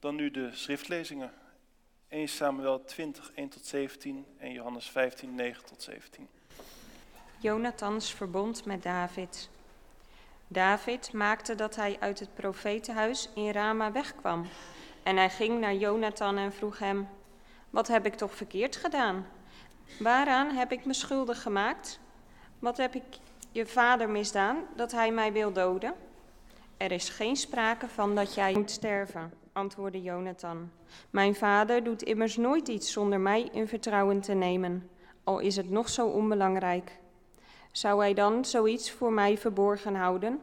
Dan nu de schriftlezingen. 1 Samuel 20, 1 tot 17 en Johannes 15, 9 tot 17. Jonathans verbond met David. David maakte dat hij uit het profetenhuis in Rama wegkwam. En hij ging naar Jonathan en vroeg hem: Wat heb ik toch verkeerd gedaan? Waaraan heb ik me schuldig gemaakt? Wat heb ik je vader misdaan dat hij mij wil doden? Er is geen sprake van dat jij moet sterven, antwoordde Jonathan. Mijn vader doet immers nooit iets zonder mij in vertrouwen te nemen, al is het nog zo onbelangrijk. Zou hij dan zoiets voor mij verborgen houden?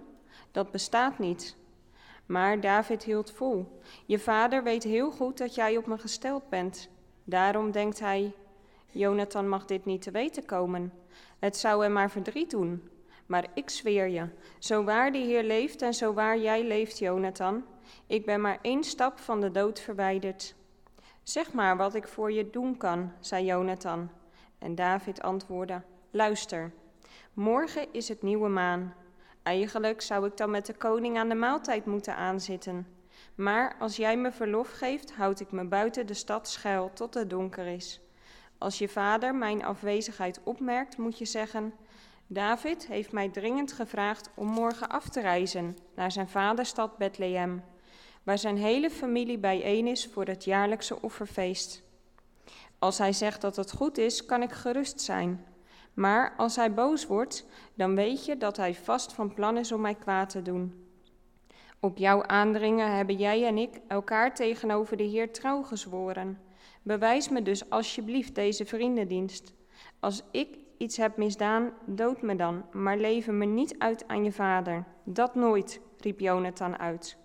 Dat bestaat niet. Maar David hield vol. Je vader weet heel goed dat jij op me gesteld bent. Daarom denkt hij: Jonathan mag dit niet te weten komen. Het zou hem maar verdriet doen. Maar ik zweer je, zo waar de Heer leeft en zo waar jij leeft, Jonathan, ik ben maar één stap van de dood verwijderd. Zeg maar wat ik voor je doen kan, zei Jonathan. En David antwoordde: Luister, morgen is het nieuwe maan. Eigenlijk zou ik dan met de koning aan de maaltijd moeten aanzitten. Maar als jij me verlof geeft, houd ik me buiten de stad schuil tot het donker is. Als je vader mijn afwezigheid opmerkt, moet je zeggen: David heeft mij dringend gevraagd om morgen af te reizen naar zijn vaderstad Bethlehem, waar zijn hele familie bijeen is voor het jaarlijkse offerfeest. Als hij zegt dat het goed is, kan ik gerust zijn. Maar als hij boos wordt, dan weet je dat hij vast van plan is om mij kwaad te doen. Op jouw aandringen hebben jij en ik elkaar tegenover de Heer trouw gezworen. Bewijs me dus alsjeblieft deze vriendendienst. Als ik iets heb misdaan, dood me dan, maar lever me niet uit aan je vader. Dat nooit, riep Jonathan uit.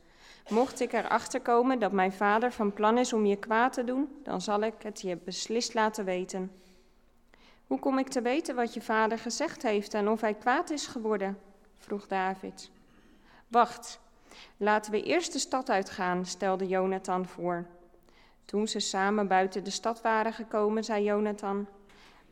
Mocht ik erachter komen dat mijn vader van plan is om je kwaad te doen, dan zal ik het je beslist laten weten. Hoe kom ik te weten wat je vader gezegd heeft en of hij kwaad is geworden? vroeg David. Wacht, laten we eerst de stad uitgaan, stelde Jonathan voor. Toen ze samen buiten de stad waren gekomen, zei Jonathan: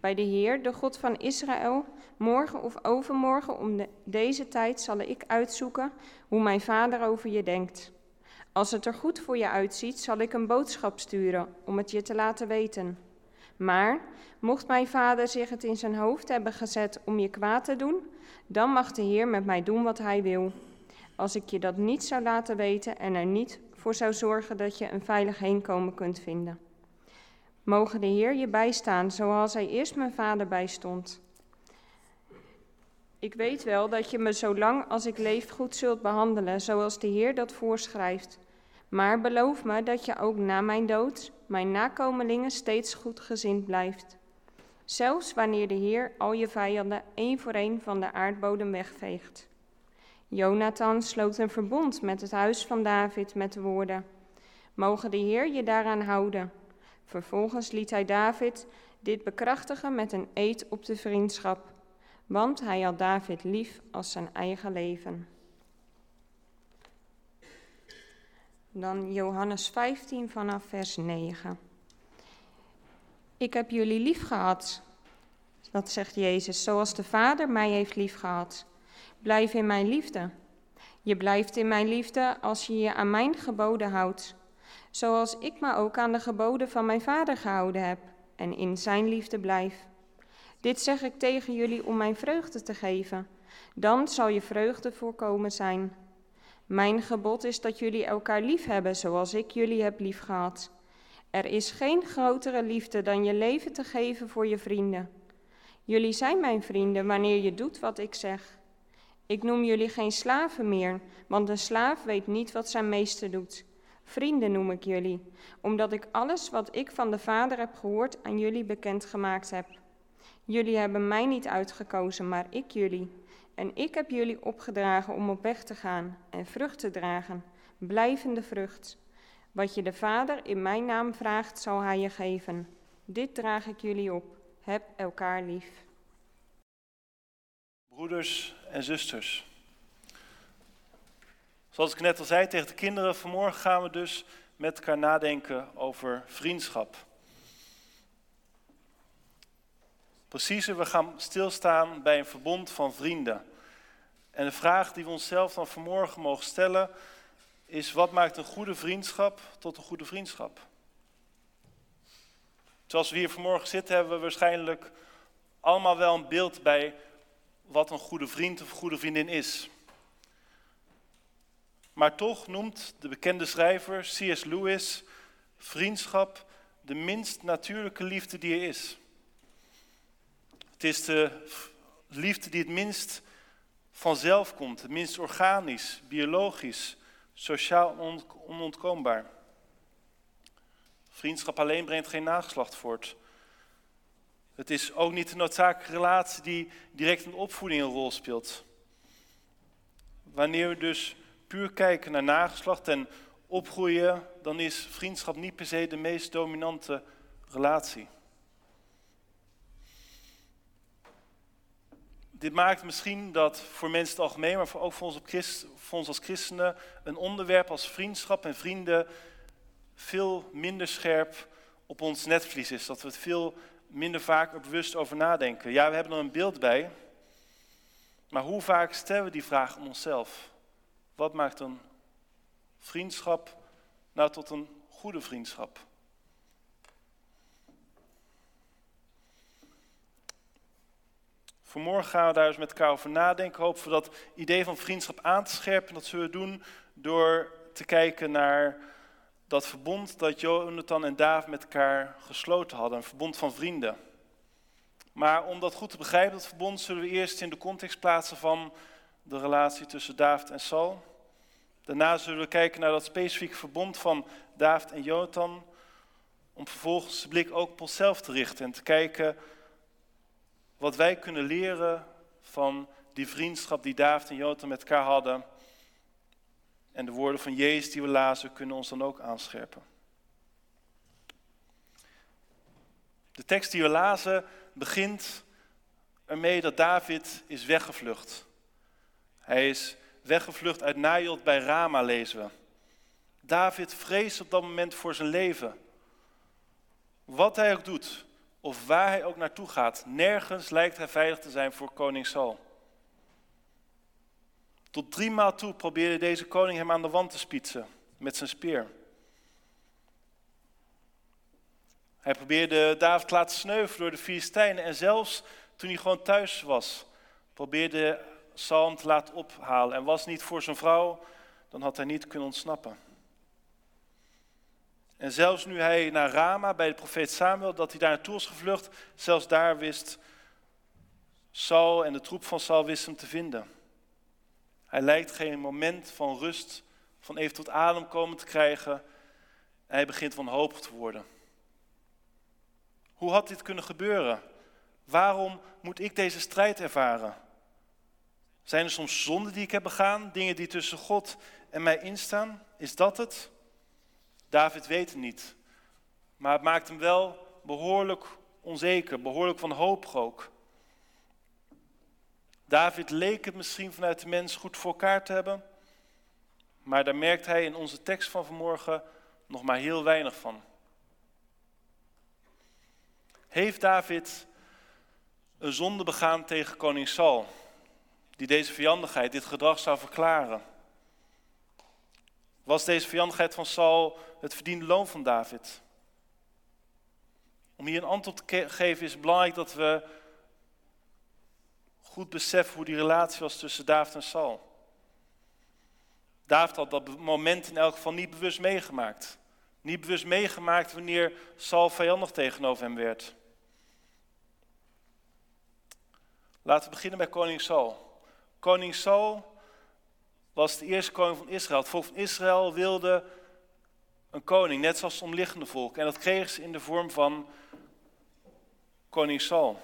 Bij de Heer, de God van Israël, morgen of overmorgen om deze tijd zal ik uitzoeken hoe mijn vader over je denkt. Als het er goed voor je uitziet, zal ik een boodschap sturen om het je te laten weten. Maar mocht mijn vader zich het in zijn hoofd hebben gezet om je kwaad te doen, dan mag de Heer met mij doen wat hij wil. Als ik je dat niet zou laten weten en er niet voor zou zorgen dat je een veilig heenkomen kunt vinden. Mogen de Heer je bijstaan zoals hij eerst mijn vader bijstond. Ik weet wel dat je me zo lang als ik leef goed zult behandelen, zoals de Heer dat voorschrijft. Maar beloof me dat je ook na mijn dood mijn nakomelingen steeds goed gezind blijft. Zelfs wanneer de Heer al je vijanden één voor één van de aardbodem wegveegt. Jonathan sloot een verbond met het huis van David met de woorden: Mogen de Heer je daaraan houden. Vervolgens liet hij David dit bekrachtigen met een eed op de vriendschap, want hij had David lief als zijn eigen leven. Dan Johannes 15 vanaf vers 9. Ik heb jullie lief gehad, dat zegt Jezus, zoals de Vader mij heeft lief gehad. Blijf in mijn liefde. Je blijft in mijn liefde als je je aan mijn geboden houdt, zoals ik me ook aan de geboden van mijn Vader gehouden heb en in zijn liefde blijf. Dit zeg ik tegen jullie om mijn vreugde te geven. Dan zal je vreugde voorkomen zijn. Mijn gebod is dat jullie elkaar lief hebben zoals ik jullie heb lief gehad. Er is geen grotere liefde dan je leven te geven voor je vrienden. Jullie zijn mijn vrienden wanneer je doet wat ik zeg. Ik noem jullie geen slaven meer, want een slaaf weet niet wat zijn meester doet. Vrienden noem ik jullie, omdat ik alles wat ik van de Vader heb gehoord aan jullie bekendgemaakt heb. Jullie hebben mij niet uitgekozen, maar ik jullie. En ik heb jullie opgedragen om op weg te gaan en vrucht te dragen, blijvende vrucht. Wat je de Vader in mijn naam vraagt, zal hij je geven. Dit draag ik jullie op. Heb elkaar lief. Broeders en zusters. Zoals ik net al zei tegen de kinderen, vanmorgen gaan we dus met elkaar nadenken over vriendschap. Preciezer, we gaan stilstaan bij een verbond van vrienden. En de vraag die we onszelf dan vanmorgen mogen stellen is wat maakt een goede vriendschap tot een goede vriendschap? Zoals we hier vanmorgen zitten, hebben we waarschijnlijk allemaal wel een beeld bij wat een goede vriend of goede vriendin is. Maar toch noemt de bekende schrijver C.S. Lewis vriendschap de minst natuurlijke liefde die er is. Het is de liefde die het minst vanzelf komt, het minst organisch, biologisch, sociaal onontkoombaar. Vriendschap alleen brengt geen nageslacht voort. Het is ook niet de noodzakelijke relatie die direct in opvoeding een rol speelt. Wanneer we dus puur kijken naar nageslacht en opgroeien, dan is vriendschap niet per se de meest dominante relatie. Dit maakt misschien dat voor mensen het algemeen, maar ook voor ons, Christ, voor ons als christenen, een onderwerp als vriendschap en vrienden veel minder scherp op ons netvlies is. Dat we het veel minder vaak er bewust over nadenken. Ja, we hebben er een beeld bij, maar hoe vaak stellen we die vraag aan onszelf? Wat maakt een vriendschap nou tot een goede vriendschap? Vanmorgen gaan we daar eens met elkaar over nadenken. Hopen we dat idee van vriendschap aan te scherpen. Dat zullen we doen door te kijken naar dat verbond dat Jonathan en David met elkaar gesloten hadden. Een verbond van vrienden. Maar om dat goed te begrijpen, dat verbond, zullen we eerst in de context plaatsen van de relatie tussen David en Saul. Daarna zullen we kijken naar dat specifieke verbond van David en Jonathan. Om vervolgens de blik ook op onszelf te richten en te kijken wat wij kunnen leren van die vriendschap die David en Jonathan met elkaar hadden. En de woorden van Jezus die we lazen kunnen ons dan ook aanscherpen. De tekst die we lazen begint ermee dat David is weggevlucht. Hij is weggevlucht uit Najot bij Rama, lezen we. David vreest op dat moment voor zijn leven. Wat hij ook doet, of waar hij ook naartoe gaat, nergens lijkt hij veilig te zijn voor koning Saul. Tot drie maal toe probeerde deze koning hem aan de wand te spietsen met zijn speer. Hij probeerde David te laten sneuvelen door de Filistijnen en zelfs toen hij gewoon thuis was, probeerde Hem te ophalen. En was niet voor zijn vrouw, dan had hij niet kunnen ontsnappen. En zelfs nu hij naar Rama bij de profeet Samuel, dat hij daar naartoe was gevlucht, zelfs daar wist Saul en de troep van Saul wist hem te vinden. Hij lijkt geen moment van rust, van even tot adem komen te krijgen. En hij begint wanhopig te worden. Hoe had dit kunnen gebeuren? Waarom moet ik deze strijd ervaren? Zijn er soms zonden die ik heb begaan, dingen die tussen God en mij instaan? Is dat het? David weet het niet. Maar het maakt hem wel behoorlijk onzeker, behoorlijk wanhopig ook. David leek het misschien vanuit de mens goed voor elkaar te hebben, maar daar merkt hij in onze tekst van vanmorgen nog maar heel weinig van. Heeft David een zonde begaan tegen koning Saul, die deze vijandigheid, dit gedrag zou verklaren? Was deze vijandigheid van Saul het verdiende loon van David? Om hier een antwoord te geven is belangrijk dat we goed beseffen hoe die relatie was tussen David en Saul. David had dat moment in elk geval niet bewust meegemaakt. Niet bewust meegemaakt wanneer Saul vijandig tegenover hem werd. Laten we beginnen bij koning Saul. Koning Saul was de eerste koning van Israël. Het volk van Israël wilde een koning, net zoals het omliggende volk. En dat kregen ze in de vorm van koning Saul.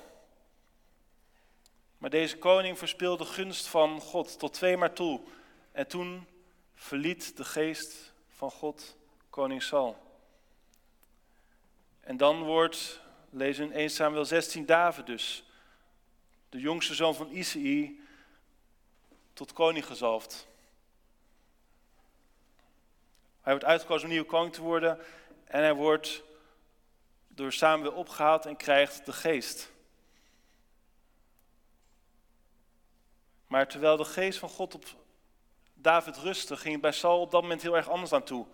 Maar deze koning verspeelde gunst van God tot twee maar toe. En toen verliet de geest van God koning Saul. En dan wordt, lezen in 1 Samuel 16, David dus, de jongste zoon van Isaï, tot koning gezalfd. Hij wordt uitgekozen om nieuw koning te worden en hij wordt door Samuel opgehaald en krijgt de geest. Maar terwijl de geest van God op David rustte, ging het bij Saul op dat moment heel erg anders aan toe.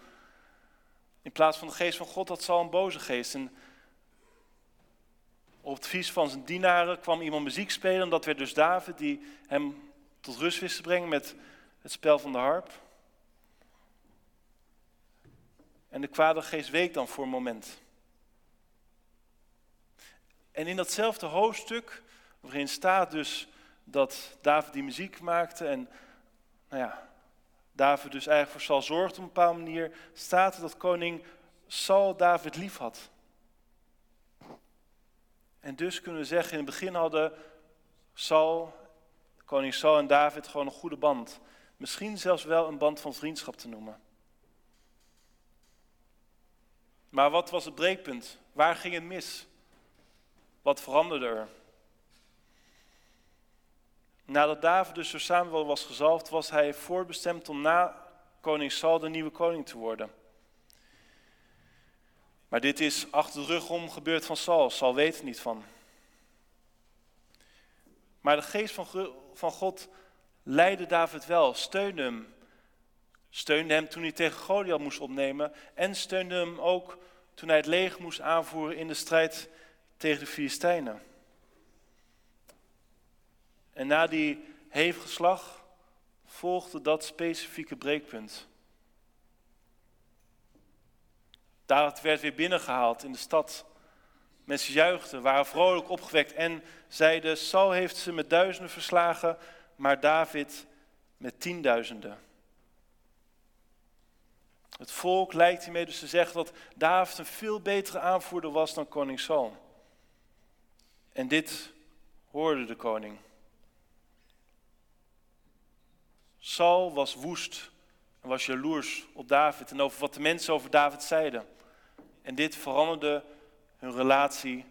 In plaats van de geest van God had Saul een boze geest. En op advies van zijn dienaren kwam iemand muziek spelen. En dat werd dus David die hem tot rust wist te brengen met het spel van de harp. En de kwade geest week dan voor een moment. En in datzelfde hoofdstuk, waarin staat dus dat David die muziek maakte en nou ja, David dus eigenlijk voor Saul zorgde op een bepaalde manier, staat dat koning Saul David lief had. En dus kunnen we zeggen, in het begin hadden Saul, koning Saul en David gewoon een goede band. Misschien zelfs wel een band van vriendschap te noemen. Maar wat was het breekpunt? Waar ging het mis? Wat veranderde er? Nadat David dus door Samuel was gezalfd, was hij voorbestemd om na koning Saul de nieuwe koning te worden. Maar dit is achter de rug om gebeurd van Saul. Saul weet er niet van. Maar de geest van, God leidde David wel, steunde hem. Steunde hem toen hij tegen Goliath moest opnemen. En steunde hem ook toen hij het leger moest aanvoeren in de strijd tegen de Filistijnen. En na die hevige slag volgde dat specifieke breekpunt. David werd weer binnengehaald in de stad. Mensen juichten, waren vrolijk opgewekt en zeiden: Saul heeft ze met duizenden verslagen, maar David met tienduizenden. Het volk lijkt hiermee dus te zeggen dat David een veel betere aanvoerder was dan koning Saul. En dit hoorde de koning. Saul was woest en was jaloers op David en over wat de mensen over David zeiden. En dit veranderde hun relatie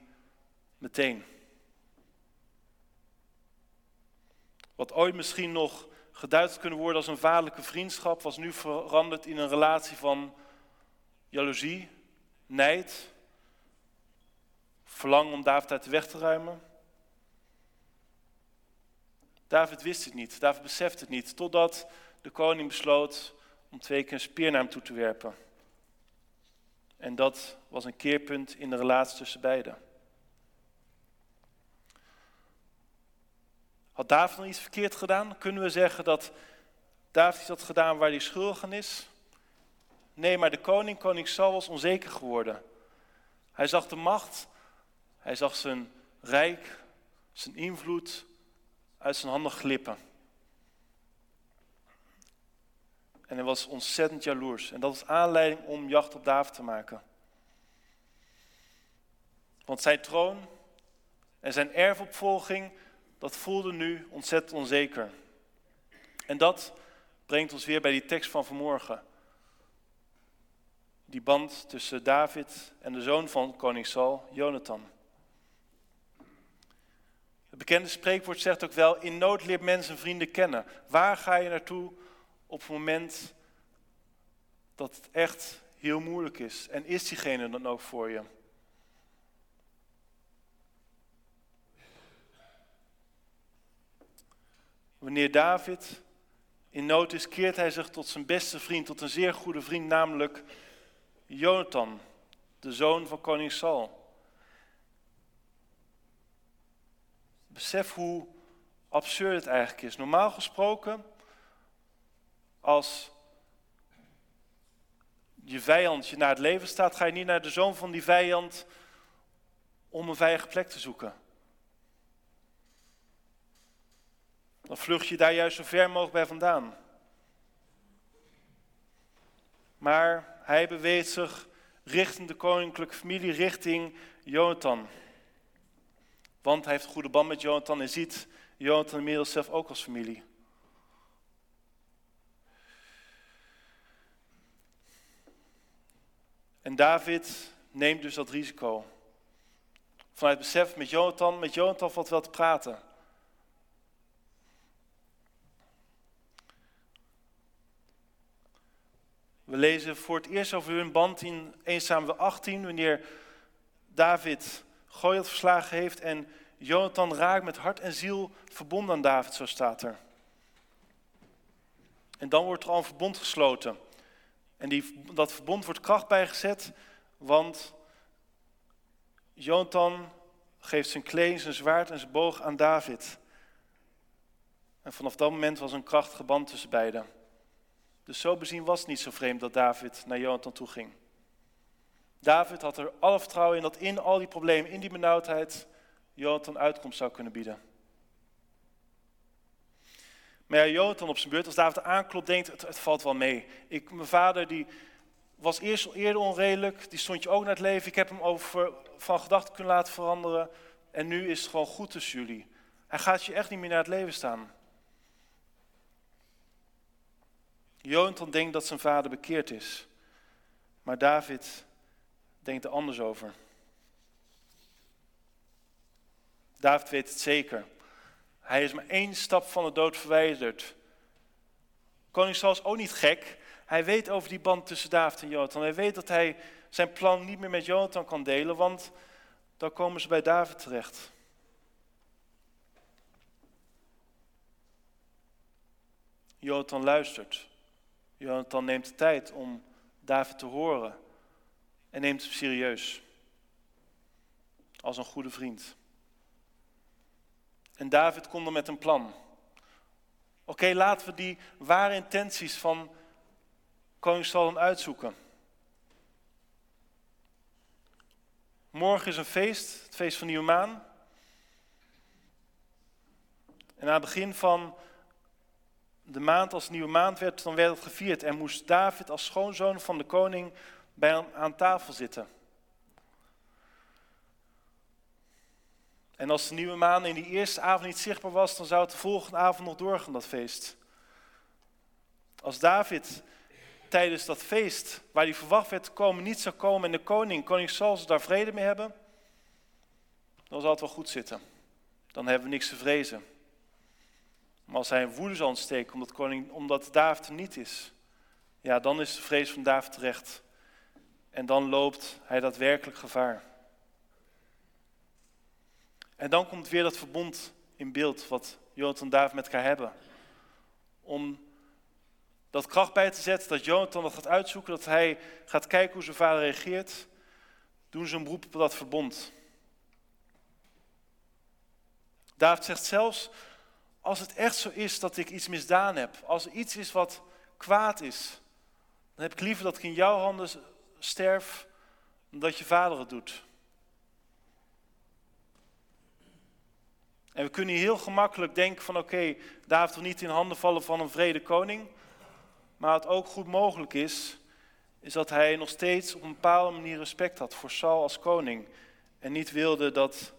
meteen. Wat ooit misschien nog geduid kunnen worden als een vaderlijke vriendschap, was nu veranderd in een relatie van jaloezie, nijd, verlangen om David uit de weg te ruimen. David wist het niet, David besefte het niet, totdat de koning besloot om twee keer een speer naar hem toe te werpen. En dat was een keerpunt in de relatie tussen beiden. Had David nog iets verkeerd gedaan? Kunnen we zeggen dat David iets had gedaan waar hij schuldig aan is? Nee, maar de koning, koning Saul, was onzeker geworden. Hij zag de macht, hij zag zijn rijk, zijn invloed uit zijn handen glippen. En hij was ontzettend jaloers. En dat was aanleiding om jacht op David te maken. Want zijn troon en zijn erfopvolging, dat voelde nu ontzettend onzeker. En dat brengt ons weer bij die tekst van vanmorgen. Die band tussen David en de zoon van koning Saul, Jonathan. Het bekende spreekwoord zegt ook wel, in nood leert mensen vrienden kennen. Waar ga je naartoe op het moment dat het echt heel moeilijk is? En is diegene dan ook voor je? Wanneer David in nood is, keert hij zich tot zijn beste vriend, tot een zeer goede vriend, namelijk Jonathan, de zoon van koning Saul. Besef hoe absurd het eigenlijk is. Normaal gesproken, als je vijand je naar het leven staat, ga je niet naar de zoon van die vijand om een veilige plek te zoeken. Dan vlucht je daar juist zo ver mogelijk bij vandaan. Maar hij beweegt zich richting de koninklijke familie, richting Jonathan. Want hij heeft een goede band met Jonathan en ziet Jonathan inmiddels zelf ook als familie. En David neemt dus dat risico. Vanuit besef met Jonathan, met Jonathan valt wel te praten. We lezen voor het eerst over hun band in 1 Samuel 18, wanneer David Goliath verslagen heeft en Jonathan raakt met hart en ziel verbonden aan David, zo staat er. En dan wordt er al een verbond gesloten. En die, dat verbond wordt kracht bijgezet, want Jonathan geeft zijn kleding, zijn zwaard en zijn boog aan David. En vanaf dat moment was een krachtige band tussen beiden. Dus zo bezien was het niet zo vreemd dat David naar Jonathan toe ging. David had er alle vertrouwen in dat in al die problemen, in die benauwdheid, Jonathan uitkomst zou kunnen bieden. Maar ja, Jonathan op zijn beurt, als David aanklopt, denkt, het, het valt wel mee. Ik, mijn vader die was eerst eerder onredelijk, die stond je ook naar het leven. Ik heb hem over, van gedachten kunnen laten veranderen. En nu is het gewoon goed tussen jullie. Hij gaat je echt niet meer naar het leven staan. Jonathan denkt dat zijn vader bekeerd is. Maar David denkt er anders over. David weet het zeker. Hij is maar één stap van de dood verwijderd. Koning Saul is ook niet gek. Hij weet over die band tussen David en Jonathan. Hij weet dat hij zijn plan niet meer met Jonathan kan delen, want dan komen ze bij David terecht. Jonathan luistert. Jonathan neemt de tijd om David te horen en neemt hem serieus. Als een goede vriend. En David komt dan met een plan. Oké, laten we die ware intenties van koning Salom uitzoeken. Morgen is een feest, het feest van Nieuwe Maan. En aan het begin van de maand, als nieuwe maand werd, dan werd het gevierd. En moest David als schoonzoon van de koning bij aan tafel zitten. En als de nieuwe maan in die eerste avond niet zichtbaar was, dan zou het de volgende avond nog doorgaan, dat feest. Als David tijdens dat feest, waar hij verwacht werd te komen, niet zou komen en de koning, koning Saul, daar vrede mee hebben, dan zal het wel goed zitten. Dan hebben we niks te vrezen. Maar als hij een woede zal ontsteken omdat, koning, omdat David er niet is, ja, dan is de vrees van David terecht. En dan loopt hij daadwerkelijk gevaar. En dan komt weer dat verbond in beeld wat Jonathan en David met elkaar hebben. Om dat kracht bij te zetten, dat Jonathan dat gaat uitzoeken, dat hij gaat kijken hoe zijn vader reageert, doen ze een beroep op dat verbond. David zegt zelfs, als het echt zo is dat ik iets misdaan heb, als er iets is wat kwaad is, dan heb ik liever dat ik in jouw handen sterf, dan dat je vader het doet. En we kunnen heel gemakkelijk denken van oké, okay, David wil niet in handen vallen van een vrede koning. Maar wat ook goed mogelijk is, is dat hij nog steeds op een bepaalde manier respect had voor Saul als koning. En niet wilde dat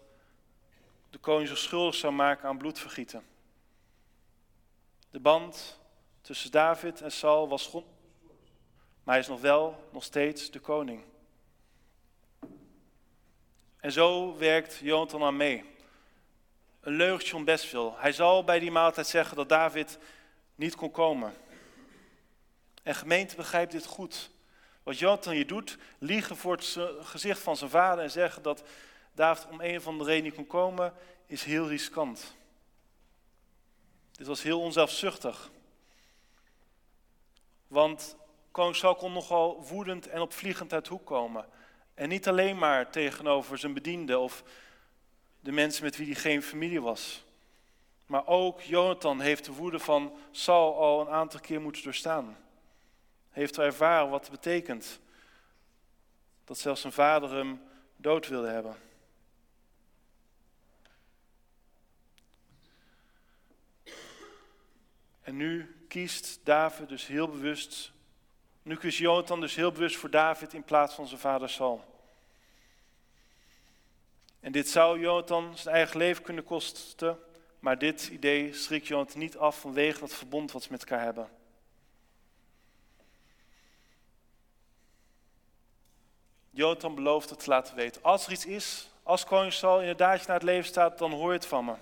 de koning zich schuldig zou maken aan bloedvergieten. De band tussen David en Saul was goed, maar hij is nog wel nog steeds de koning. En zo werkt Jonathan aan mee. Een leugentje van best veel. Hij zal bij die maaltijd zeggen dat David niet kon komen. En gemeente begrijpt dit goed. Wat Jonathan hier doet, liegen voor het gezicht van zijn vader en zeggen dat David om een of andere reden niet kon komen, is heel riskant. Dit was heel onzelfzuchtig. Want koning Saul kon nogal woedend en opvliegend uit hoek komen. En niet alleen maar tegenover zijn bedienden of de mensen met wie hij geen familie was. Maar ook Jonathan heeft de woede van Saul al een aantal keer moeten doorstaan. Heeft ervaren wat het betekent dat zelfs zijn vader hem dood wilde hebben. En nu kiest David dus heel bewust, nu kiest Jonathan dus heel bewust voor David in plaats van zijn vader Saul. En dit zou Jonathan zijn eigen leven kunnen kosten, maar dit idee schrikt Jonathan niet af vanwege dat verbond wat ze met elkaar hebben. Jonathan belooft het te laten weten. Als er iets is, als koning Saul inderdaad naar het leven staat, dan hoor je het van me.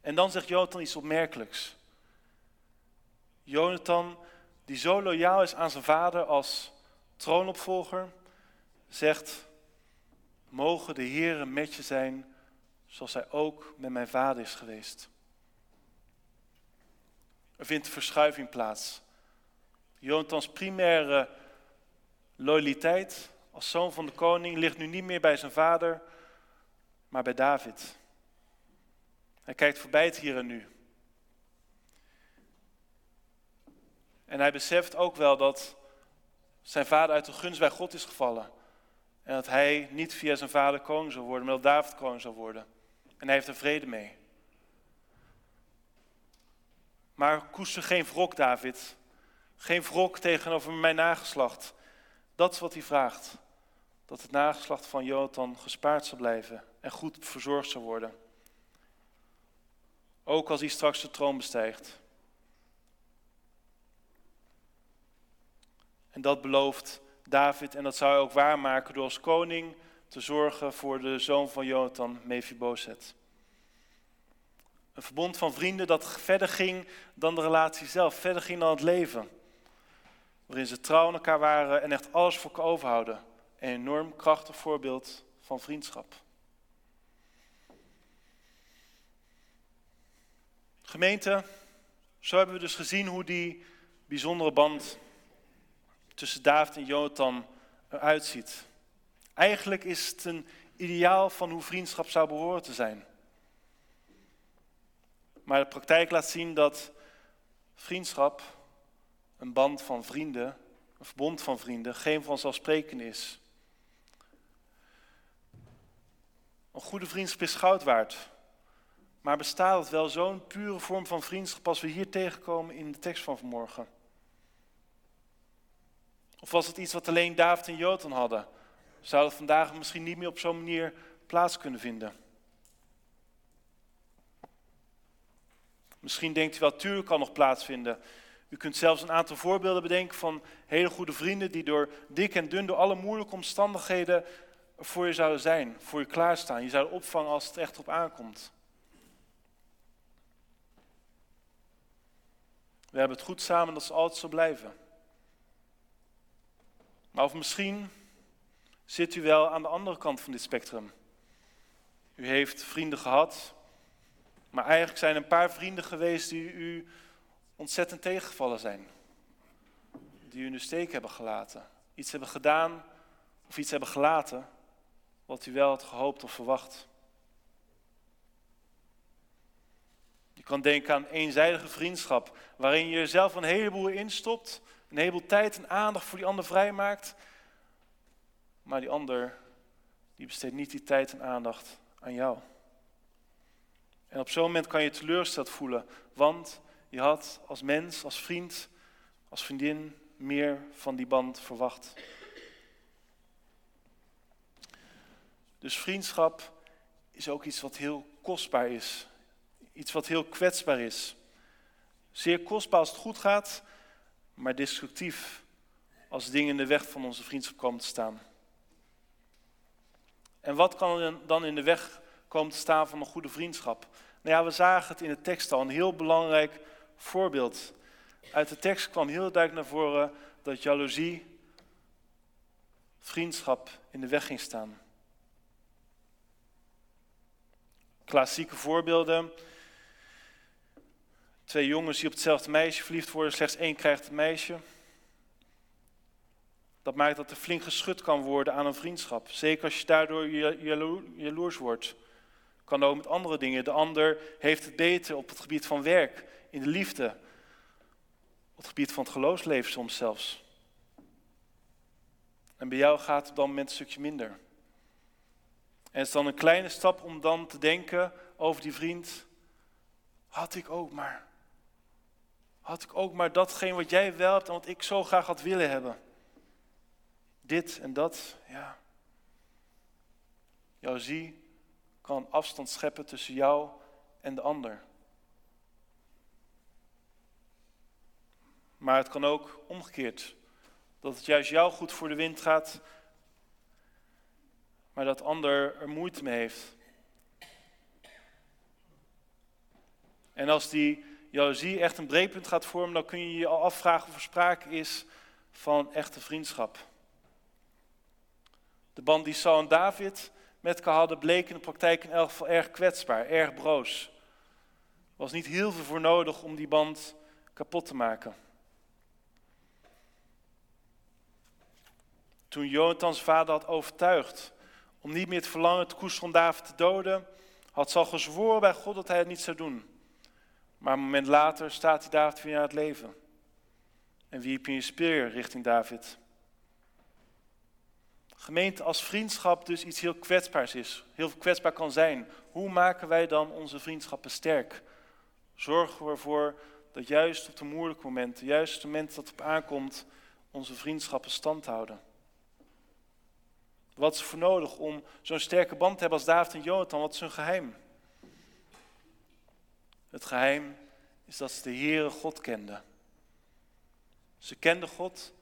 En dan zegt Jonathan iets opmerkelijks. Jonathan, die zo loyaal is aan zijn vader als troonopvolger, zegt, mogen de Heeren met je zijn, zoals hij ook met mijn vader is geweest. Er vindt verschuiving plaats. Jonathans primaire loyaliteit als zoon van de koning ligt nu niet meer bij zijn vader, maar bij David. Hij kijkt voorbij het hier en nu. En hij beseft ook wel dat zijn vader uit de gunst bij God is gevallen. En dat hij niet via zijn vader koning zou worden, maar dat David koning zou worden. En hij heeft er vrede mee. Maar koester geen wrok, David. Geen wrok tegenover mijn nageslacht. Dat is wat hij vraagt. Dat het nageslacht van Jonathan gespaard zal blijven en goed verzorgd zal worden. Ook als hij straks de troon bestijgt. En dat belooft David en dat zou hij ook waarmaken door als koning te zorgen voor de zoon van Jonathan, Mephibosheth. Een verbond van vrienden dat verder ging dan de relatie zelf, verder ging dan het leven. Waarin ze trouw aan elkaar waren en echt alles voor elkaar overhouden. Een enorm krachtig voorbeeld van vriendschap. Gemeente, zo hebben we dus gezien hoe die bijzondere band tussen David en Jonathan eruit ziet. Eigenlijk is het een ideaal van hoe vriendschap zou behoren te zijn. Maar de praktijk laat zien dat vriendschap, een band van vrienden, een verbond van vrienden, geen vanzelfsprekend is. Een goede vriendschap is goud waard. Maar bestaat het wel zo'n pure vorm van vriendschap als we hier tegenkomen in de tekst van vanmorgen? Of was het iets wat alleen David en Jotan hadden? Zou het vandaag misschien niet meer op zo'n manier plaats kunnen vinden? Misschien denkt u wel, tuurlijk kan nog plaatsvinden. U kunt zelfs een aantal voorbeelden bedenken van hele goede vrienden die door dik en dun, door alle moeilijke omstandigheden voor je zouden zijn, voor je klaarstaan. Je zou opvangen als het echt op aankomt. We hebben het goed samen, dat ze altijd zo blijven. Maar of misschien zit u wel aan de andere kant van dit spectrum. U heeft vrienden gehad, maar eigenlijk zijn er een paar vrienden geweest die u ontzettend tegengevallen zijn. Die u in de steek hebben gelaten. Iets hebben gedaan of iets hebben gelaten wat u wel had gehoopt of verwacht. Je kan denken aan eenzijdige vriendschap, waarin je zelf een heleboel instopt, een heleboel tijd en aandacht voor die ander vrijmaakt, maar die ander die besteedt niet die tijd en aandacht aan jou. En op zo'n moment kan je teleurgesteld voelen, want je had als mens, als vriend, als vriendin meer van die band verwacht. Dus vriendschap is ook iets wat heel kostbaar is. Iets wat heel kwetsbaar is. Zeer kostbaar als het goed gaat, maar destructief als dingen in de weg van onze vriendschap komen te staan. En wat kan dan in de weg komen te staan van een goede vriendschap? Nou ja, we zagen het in de tekst al, een heel belangrijk voorbeeld. Uit de tekst kwam heel duidelijk naar voren dat jaloezie, vriendschap in de weg ging staan. Klassieke voorbeelden. Twee jongens die op hetzelfde meisje verliefd worden, slechts één krijgt het meisje. Dat maakt dat er flink geschud kan worden aan een vriendschap. Zeker als je daardoor jaloers wordt. Kan ook met andere dingen. De ander heeft het beter op het gebied van werk, in de liefde. Op het gebied van het geloofsleven soms zelfs. En bij jou gaat het dat moment een stukje minder. En het is dan een kleine stap om dan te denken over die vriend. Had ik ook maar. Had ik ook maar datgene wat jij wel hebt en wat ik zo graag had willen hebben. Dit en dat, ja. Jou zie kan afstand scheppen tussen jou en de ander. Maar het kan ook omgekeerd. Dat het juist jou goed voor de wind gaat, maar dat ander er moeite mee heeft. En als die jaloezie echt een breekpunt gaat vormen, dan kun je je al afvragen of er sprake is van echte vriendschap. De band die Saul en David met elkaar hadden, bleek in de praktijk in elk geval erg kwetsbaar, erg broos. Er was niet heel veel voor nodig om die band kapot te maken. Toen Jonathans vader had overtuigd om niet meer het verlangen te koesteren om David te doden, had al gezworen bij God dat hij het niet zou doen. Maar een moment later staat hij David weer aan het leven. En wierp je speer richting David. Gemeente als vriendschap dus iets heel kwetsbaars is, heel kwetsbaar kan zijn. Hoe maken wij dan onze vriendschappen sterk? Zorgen we ervoor dat juist op de moeilijke momenten, juist op het moment dat het op aankomt, onze vriendschappen stand houden? Wat is er voor nodig om zo'n sterke band te hebben als David en Jonathan? Wat is hun geheim? Het geheim is dat ze de Heere God kenden. Ze kenden God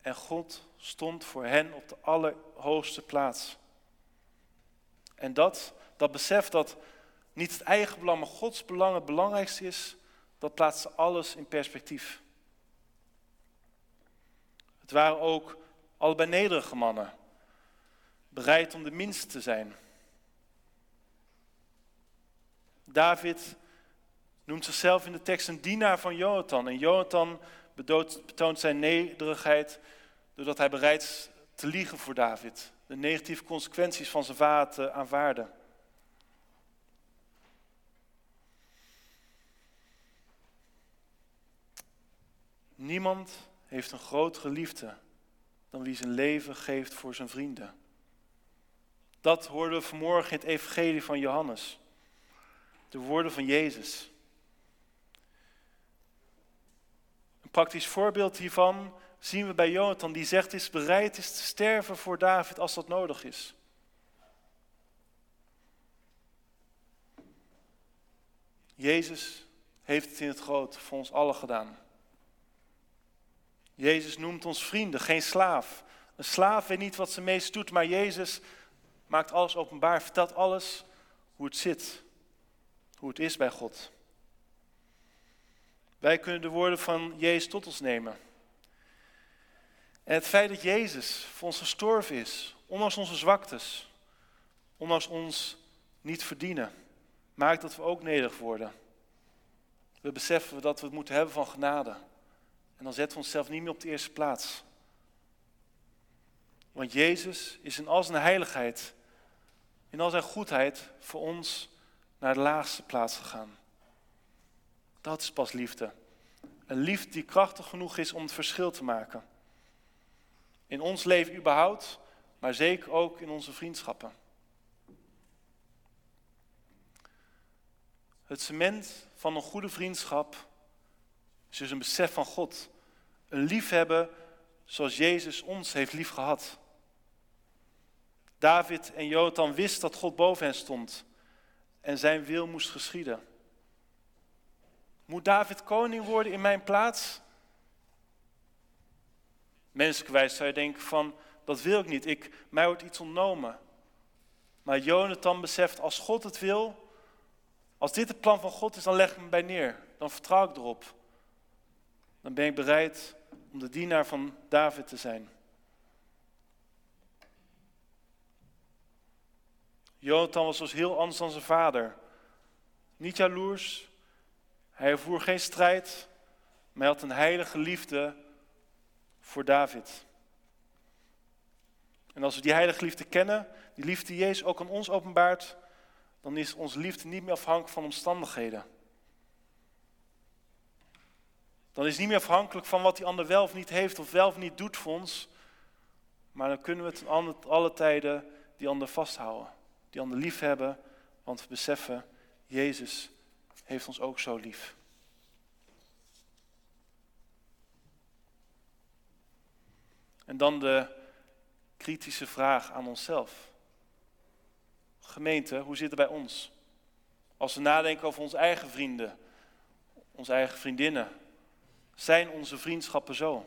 en God stond voor hen op de allerhoogste plaats. En dat, dat besef dat niet het eigen belang, maar Gods belang het belangrijkste is, dat plaatste alles in perspectief. Het waren ook allebei nederige mannen, bereid om de minste te zijn. David noemt zichzelf in de tekst een dienaar van Jonathan. En Jonathan betoont zijn nederigheid doordat hij bereid is te liegen voor David. De negatieve consequenties van zijn vader te aanvaarden. Niemand heeft een grotere liefde dan wie zijn leven geeft voor zijn vrienden. Dat hoorden we vanmorgen in het Evangelie van Johannes. De woorden van Jezus. Een praktisch voorbeeld hiervan zien we bij Jonathan, die zegt is bereid is te sterven voor David als dat nodig is. Jezus heeft het in het groot voor ons allen gedaan. Jezus noemt ons vrienden, geen slaaf. Een slaaf weet niet wat ze meest doet, maar Jezus maakt alles openbaar, vertelt alles hoe het zit, hoe het is bij God. Wij kunnen de woorden van Jezus tot ons nemen. En het feit dat Jezus voor ons gestorven is, ondanks onze zwaktes, ondanks ons niet verdienen, maakt dat we ook nederig worden. We beseffen dat we het moeten hebben van genade. En dan zetten we onszelf niet meer op de eerste plaats. Want Jezus is in al zijn heiligheid, in al zijn goedheid voor ons naar de laagste plaats gegaan. Dat is pas liefde. Een liefde die krachtig genoeg is om het verschil te maken. In ons leven überhaupt, maar zeker ook in onze vriendschappen. Het cement van een goede vriendschap is dus een besef van God. Een liefhebben zoals Jezus ons heeft lief gehad. David en Jonathan wisten dat God boven hen stond en zijn wil moest geschieden. Moet David koning worden in mijn plaats? Menselijkwijs zou je denken van, dat wil ik niet, ik, mij wordt iets ontnomen. Maar Jonathan beseft, als God het wil, als dit het plan van God is, dan leg ik me bij neer. Dan vertrouw ik erop. Dan ben ik bereid om de dienaar van David te zijn. Jonathan was dus heel anders dan zijn vader. Niet jaloers, hij voer geen strijd, maar hij had een heilige liefde voor David. En als we die heilige liefde kennen, die liefde die Jezus ook aan ons openbaart, dan is onze liefde niet meer afhankelijk van omstandigheden. Dan is het niet meer afhankelijk van wat die ander wel of niet heeft of wel of niet doet voor ons. Maar dan kunnen we het alle, alle tijden die ander vasthouden. Die ander lief hebben, want we beseffen, Jezus heeft ons ook zo lief. En dan de kritische vraag aan onszelf. Gemeente, hoe zit het bij ons? Als we nadenken over onze eigen vrienden, onze eigen vriendinnen, zijn onze vriendschappen zo?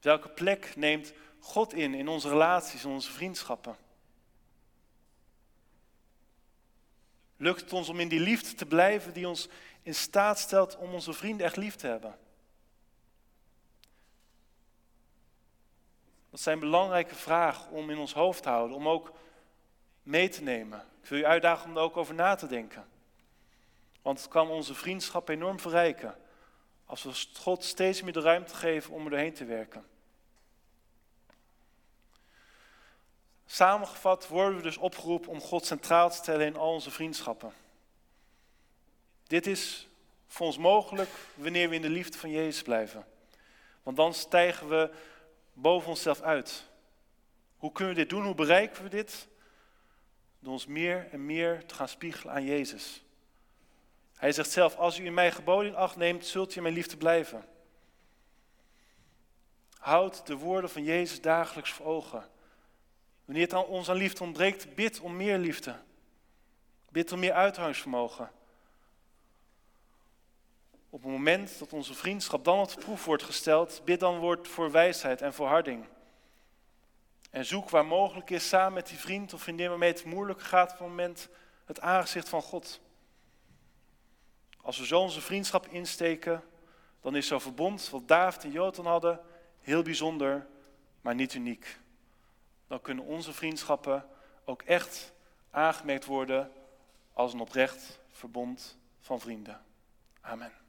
Welke plek neemt God in, in onze relaties, in onze vriendschappen? Lukt het ons om in die liefde te blijven die ons in staat stelt om onze vrienden echt lief te hebben? Dat zijn belangrijke vragen om in ons hoofd te houden, om ook mee te nemen. Ik wil u uitdagen om er ook over na te denken. Want het kan onze vriendschap enorm verrijken als we God steeds meer de ruimte geven om er doorheen te werken. Samengevat worden we dus opgeroepen om God centraal te stellen in al onze vriendschappen. Dit is voor ons mogelijk wanneer we in de liefde van Jezus blijven. Want dan stijgen we boven onszelf uit. Hoe kunnen we dit doen? Hoe bereiken we dit? Door ons meer en meer te gaan spiegelen aan Jezus. Hij zegt zelf, als u in mijn geboden in acht neemt, zult u in mijn liefde blijven. Houd de woorden van Jezus dagelijks voor ogen. Wanneer het ons aan liefde ontbreekt, bid om meer liefde. Bid om meer uithoudingsvermogen. Op het moment dat onze vriendschap dan op de proef wordt gesteld, bid dan wordt voor wijsheid en volharding. En zoek waar mogelijk is samen met die vriend of vriendin waarmee het moeilijk gaat op het moment het aangezicht van God. Als we zo onze vriendschap insteken, dan is zo'n verbond wat David en Jotan hadden heel bijzonder, maar niet uniek. Dan kunnen onze vriendschappen ook echt aangemerkt worden als een oprecht verbond van vrienden. Amen.